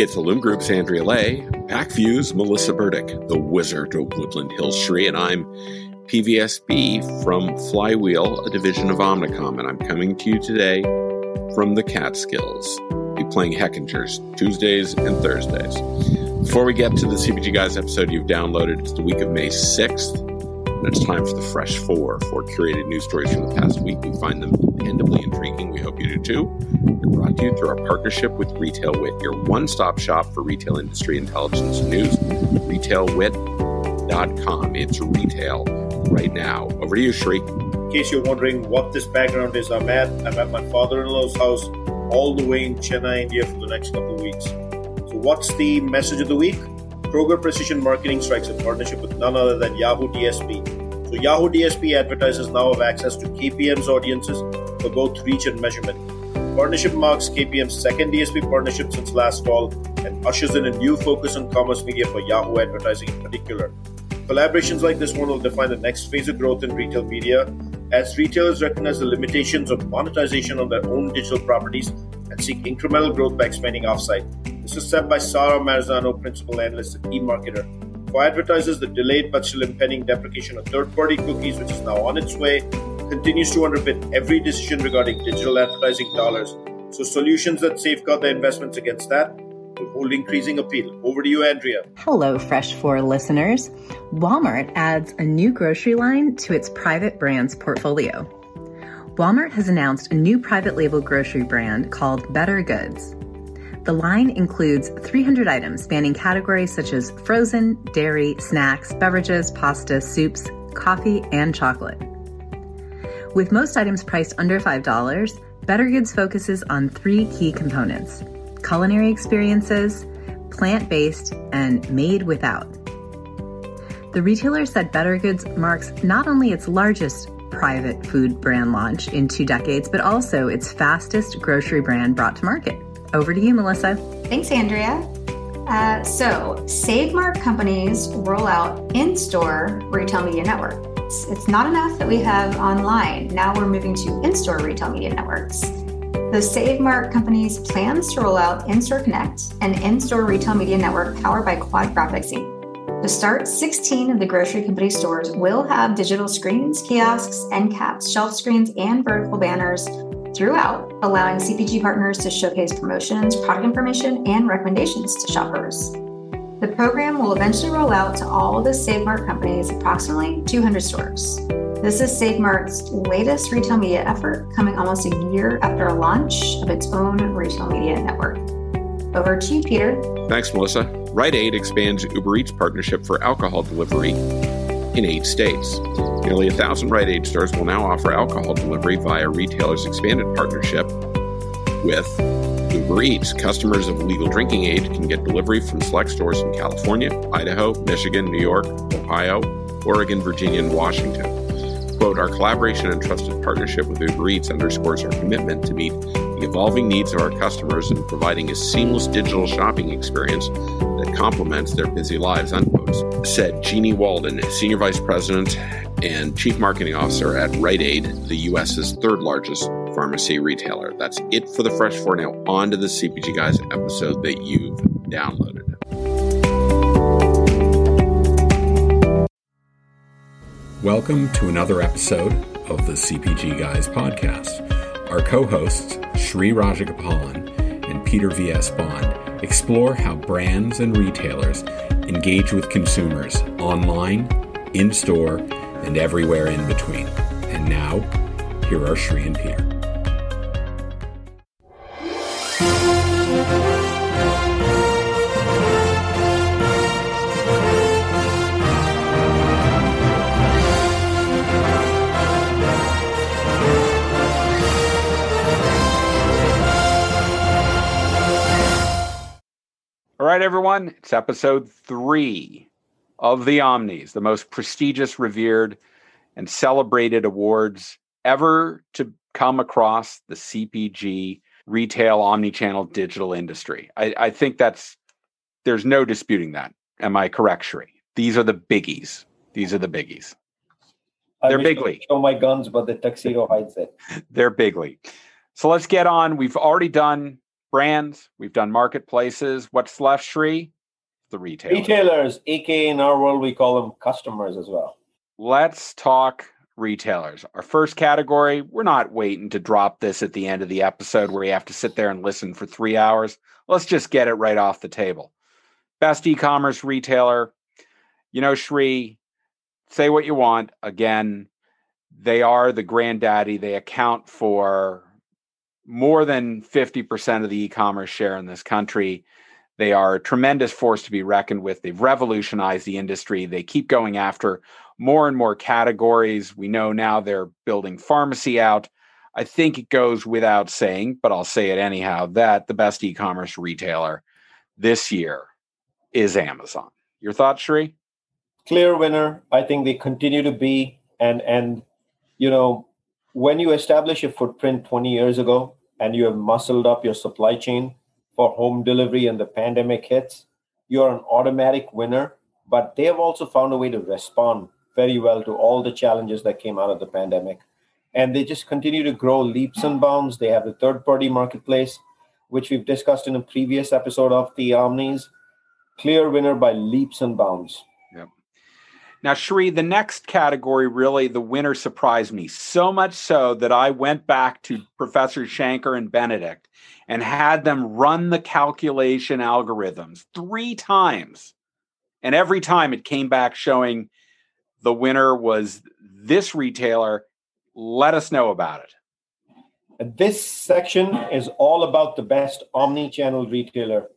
It's Illum Group's Andrea Lay, Pacvue's Melissa Burdick, the Wizard of Woodland Hills Sri, and I'm PVSB from Flywheel, a division of Omnicom, and I'm coming to you today from the Catskills. Be playing Heckingers Tuesdays and Thursdays. Before we get to the CPG Guys episode you've downloaded, it's the week of May 6th. And it's time for the Fresh Four, four curated news stories from the past week. We find them dependably intriguing. We hope you do too. We're brought to you through our partnership with Retail Wit, your one stop shop for retail industry intelligence news. RetailWit.com. It's retail right now. Over to you, Sri. In case you're wondering what this background is, I'm at, I'm at my father in law's house all the way in Chennai, India for the next couple of weeks. So, what's the message of the week? Kroger Precision Marketing strikes a partnership with none other than Yahoo DSP. So Yahoo DSP advertisers now have access to KPM's audiences for both reach and measurement. Partnership marks KPM's second DSP partnership since last fall and ushers in a new focus on commerce media for Yahoo advertising in particular. Collaborations like this one will define the next phase of growth in retail media as retailers recognize the limitations of monetization on their own digital properties and seek incremental growth by expanding offsite. This is said by Sara Marzano, principal analyst at eMarketer. For advertisers, the delayed but still impending deprecation of third party cookies, which is now on its way, continues to underpin every decision regarding digital advertising dollars. So, solutions that safeguard their investments against that will hold increasing appeal. Over to you, Andrea. Hello, Fresh 4 listeners. Walmart adds a new grocery line to its private brands portfolio. Walmart has announced a new private label grocery brand called Better Goods. The line includes 300 items spanning categories such as frozen, dairy, snacks, beverages, pasta, soups, coffee, and chocolate. With most items priced under $5, Better Goods focuses on three key components culinary experiences, plant based, and made without. The retailer said Better Goods marks not only its largest private food brand launch in two decades, but also its fastest grocery brand brought to market. Over to you, Melissa. Thanks, Andrea. Uh, so, Save Mart companies roll out in store retail media network. It's, it's not enough that we have online. Now we're moving to in store retail media networks. The Save Mart companies plans to roll out In Store Connect, an in store retail media network powered by Quad Graphics Inc. To start, 16 of the grocery company stores will have digital screens, kiosks, end caps, shelf screens, and vertical banners throughout, allowing CPG partners to showcase promotions, product information, and recommendations to shoppers. The program will eventually roll out to all the Save Mart companies, approximately 200 stores. This is Save Mart's latest retail media effort, coming almost a year after a launch of its own retail media network. Over to you, Peter. Thanks, Melissa. Rite Aid expands Uber Eats partnership for alcohol delivery in eight states. Nearly a thousand Rite Aid stores will now offer alcohol delivery via retailers' expanded partnership with Uber Eats. Customers of legal drinking age can get delivery from select stores in California, Idaho, Michigan, New York, Ohio, Oregon, Virginia, and Washington. Quote, our collaboration and trusted partnership with Uber Eats underscores our commitment to meet the evolving needs of our customers and providing a seamless digital shopping experience that complements their busy lives, unquote, said Jeanniey Walden, Senior Vice President and Chief Marketing Officer at Rite Aid, the U.S.'s third largest pharmacy retailer. That's it for the Fresh Four. Now, on to the CPG Guys episode that you've downloaded. Welcome to another episode of the CPG Guys podcast. Our co hosts, Sri Rajagopalan and Peter V.S. Bond, explore how brands and retailers engage with consumers online, in store, and everywhere in between. And now, here are Sri and Peter. Right, everyone, it's episode three of the Omnies, the most prestigious, revered, and celebrated awards ever to come across the CPG retail omnichannel digital industry. I, I think that's there's no disputing that. Am I correct, Sri? These are the biggies. These are the biggies. They're bigly. Show my guns, but the tuxedo hides it. They're bigly. So let's get on. We've already done brands, we've done marketplaces. What's left, Sri? The retailers. Retailers, aka in our world, we call them customers as well. Let's talk retailers. Our first category, we're not waiting to drop this at the end of the episode where you have to sit there and listen for three hours. Let's just get it right off the table. Best e commerce retailer. You know, Sri, say what you want. Again, they are the granddaddy. They account for more than 50% of the e commerce share in this country. They are a tremendous force to be reckoned with. They've revolutionized the industry. They keep going after more and more categories. We know now they're building pharmacy out. I think it goes without saying, but I'll say it anyhow, that the best e commerce retailer this year is Amazon. Your thoughts, Sri? Clear winner. I think they continue to be. And, and you know, when you establish a footprint 20 years ago and you have muscled up your supply chain for home delivery and the pandemic hits, you're an automatic winner. But they have also found a way to respond very well to all the challenges that came out of the pandemic. And they just continue to grow leaps and bounds. They have the third party marketplace, which we've discussed in a previous episode of the Omnies. Clear winner by leaps and bounds. Now, Sri, the next category really, the winner surprised me so much so that I went back to Professor Shankar and Benedict and had them run the calculation algorithms three times. And every time it came back showing the winner was this retailer. Let us know about it. This section is all about the best omni channel retailer.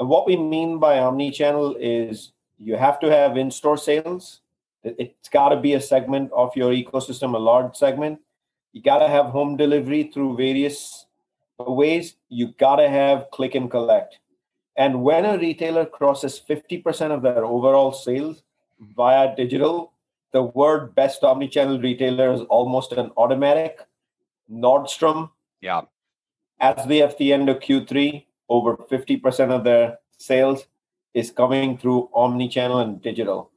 And what we mean by omni channel is you have to have in store sales. It's got to be a segment of your ecosystem, a large segment. You got to have home delivery through various ways. You got to have click and collect. And when a retailer crosses 50% of their overall sales via digital, the word best omnichannel retailer is almost an automatic. Nordstrom, yeah, as we have the end of Q3, over 50% of their sales is coming through omnichannel and digital.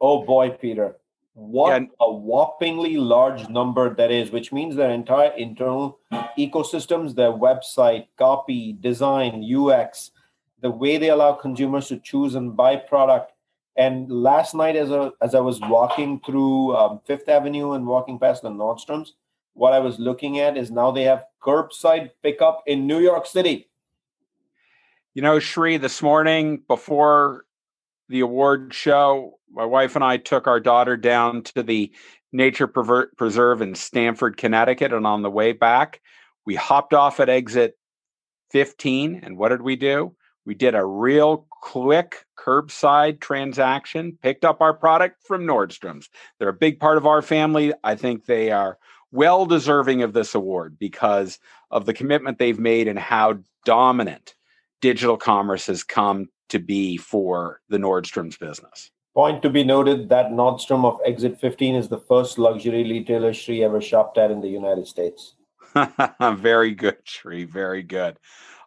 Oh boy, Peter, what a whoppingly large number that is, which means their entire internal ecosystems, their website, copy, design, UX, the way they allow consumers to choose and buy product. And last night, as a, as I was walking through um, Fifth Avenue and walking past the Nordstroms, what I was looking at is now they have curbside pickup in New York City. You know, Sri, this morning before the award show, my wife and I took our daughter down to the Nature Preserve in Stamford, Connecticut. And on the way back, we hopped off at exit 15. And what did we do? We did a real quick curbside transaction, picked up our product from Nordstrom's. They're a big part of our family. I think they are well deserving of this award because of the commitment they've made and how dominant digital commerce has come to be for the Nordstrom's business. Point to be noted that Nordstrom of Exit 15 is the first luxury retailer Sri ever shopped at in the United States. very good, Sri. Very good.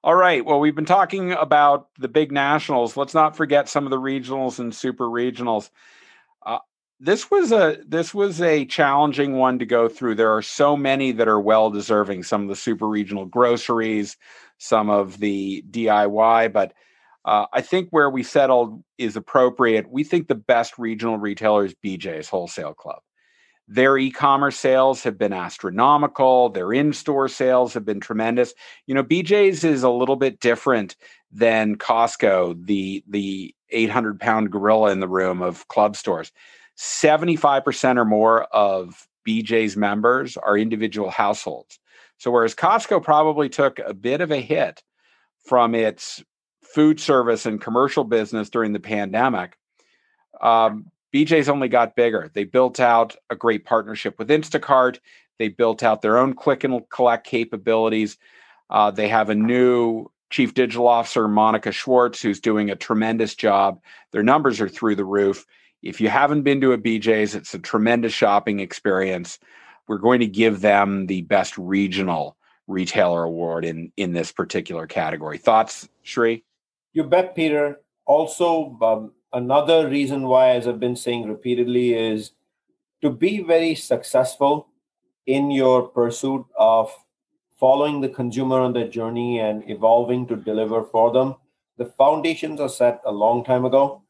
All right. Well, we've been talking about the big nationals. Let's not forget some of the regionals and super regionals. Uh, this was a this was a challenging one to go through. There are so many that are well deserving. Some of the super regional groceries, some of the DIY, but uh, I think where we settled is appropriate. We think the best regional retailer is BJ's Wholesale Club. Their e commerce sales have been astronomical. Their in store sales have been tremendous. You know, BJ's is a little bit different than Costco, the, the 800 pound gorilla in the room of club stores. 75% or more of BJ's members are individual households. So, whereas Costco probably took a bit of a hit from its food service and commercial business during the pandemic, um, BJ's only got bigger. They built out a great partnership with Instacart. They built out their own click and collect capabilities. Uh, they have a new chief digital officer, Monica Schwartz, who's doing a tremendous job. Their numbers are through the roof. If you haven't been to a BJ's, it's a tremendous shopping experience. We're going to give them the best regional retailer award in in this particular category. Thoughts, Sri? You bet, Peter. Also, um, another reason why, as I've been saying repeatedly, is to be very successful in your pursuit of following the consumer on their journey and evolving to deliver for them. The foundations are set a long time ago.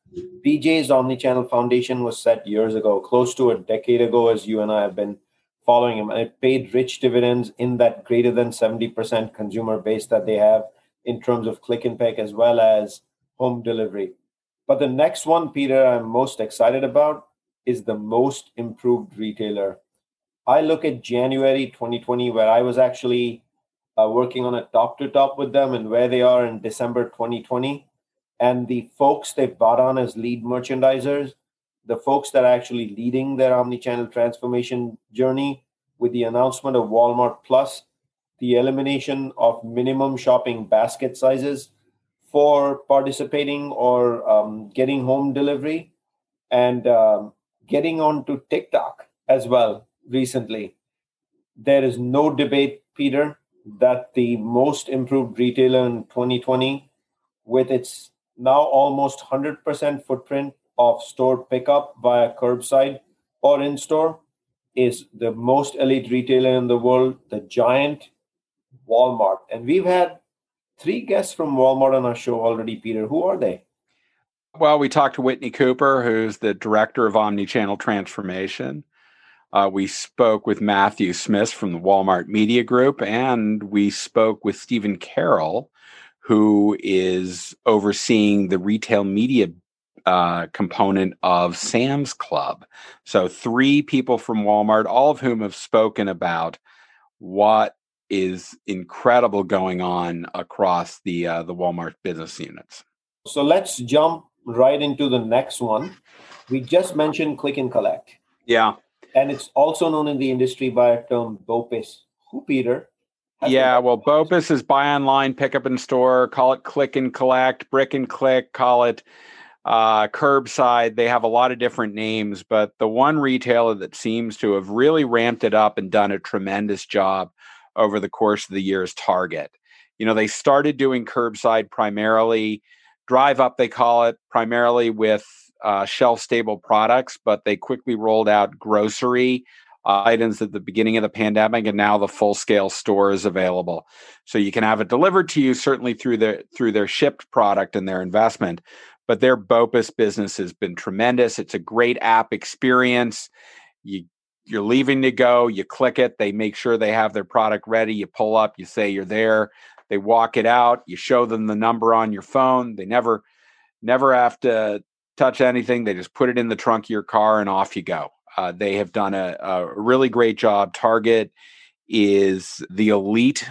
BJ's Omnichannel Foundation was set years ago, close to a decade ago, as you and I have been following him. And it paid rich dividends in that greater than 70% consumer base that they have in terms of click and pick as well as home delivery. But the next one, Peter, I'm most excited about is the most improved retailer. I look at January 2020, where I was actually uh, working on a top to top with them, and where they are in December 2020. And the folks they've bought on as lead merchandisers, the folks that are actually leading their omni-channel transformation journey with the announcement of Walmart Plus, the elimination of minimum shopping basket sizes for participating or um, getting home delivery, and um, getting onto TikTok as well recently. There is no debate, Peter, that the most improved retailer in 2020, with its now almost 100% footprint of store pickup via curbside or in store, is the most elite retailer in the world, the giant Walmart. And we've had three guests from Walmart on our show already, Peter. Who are they? Well, we talked to Whitney Cooper, who's the director of omnichannel transformation. Uh, we spoke with Matthew Smith from the Walmart Media Group, and we spoke with Stephen Carroll, who is overseeing the retail media uh, component of Sam's Club. So, three people from Walmart, all of whom have spoken about what is incredible going on across the uh, the Walmart business units. So let's jump right into the next one. We just mentioned click and collect. Yeah and it's also known in the industry by a term BOPIS. Who, Peter? Yeah, well, BOPIS is buy online, pick up in store. Call it click and collect, brick and click. Call it uh, curbside. They have a lot of different names, but the one retailer that seems to have really ramped it up and done a tremendous job over the course of the year is Target. You know, they started doing curbside primarily, drive up, they call it, primarily with uh, shelf stable products, but they quickly rolled out grocery uh, items at the beginning of the pandemic, and now the full scale store is available. So you can have it delivered to you certainly through their through their shipped product and their investment. But their BOPIS business has been tremendous. It's a great app experience. You you're leaving to go, you click it, they make sure they have their product ready. You pull up, you say you're there, they walk it out, you show them the number on your phone. They never never have to touch anything. They just put it in the trunk of your car and off you go. Uh, they have done a, a, really great job. Target is the elite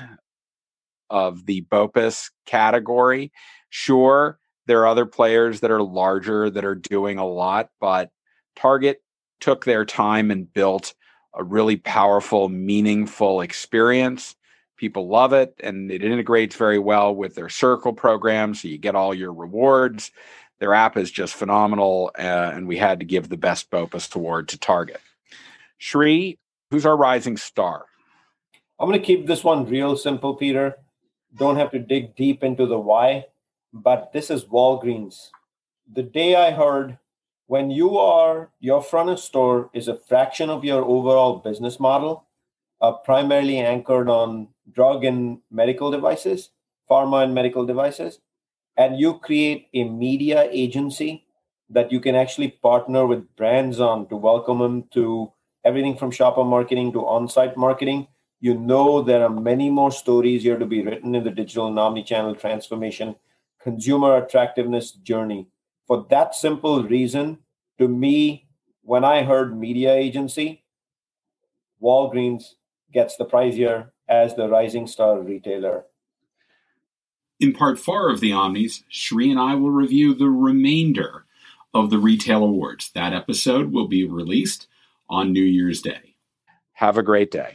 of the BOPIS category. Sure, there are other players that are larger that are doing a lot, but Target took their time and built a really powerful, meaningful experience. People love it, and it integrates very well with their Circle program. So you get all your rewards. Their app is just phenomenal, uh, and we had to give the best BOPIS award to Target. Sri, who's our rising star? I'm going to keep this one real simple, Peter. Don't have to dig deep into the why, but this is Walgreens. The day I heard when you are your front of store is a fraction of your overall business model, uh, primarily anchored on drug and medical devices, pharma and medical devices and you create a media agency that you can actually partner with brands on to welcome them to everything from shopper marketing to on-site marketing. You know there are many more stories here to be written in the digital and omni-channel transformation consumer attractiveness journey for that simple reason to me when i heard media agency walgreens gets the prize here as the rising star retailer in part four of the Omnies, Sri and I will review the remainder of the Retail Awards. That episode will be released on New Year's Day. Have a great day.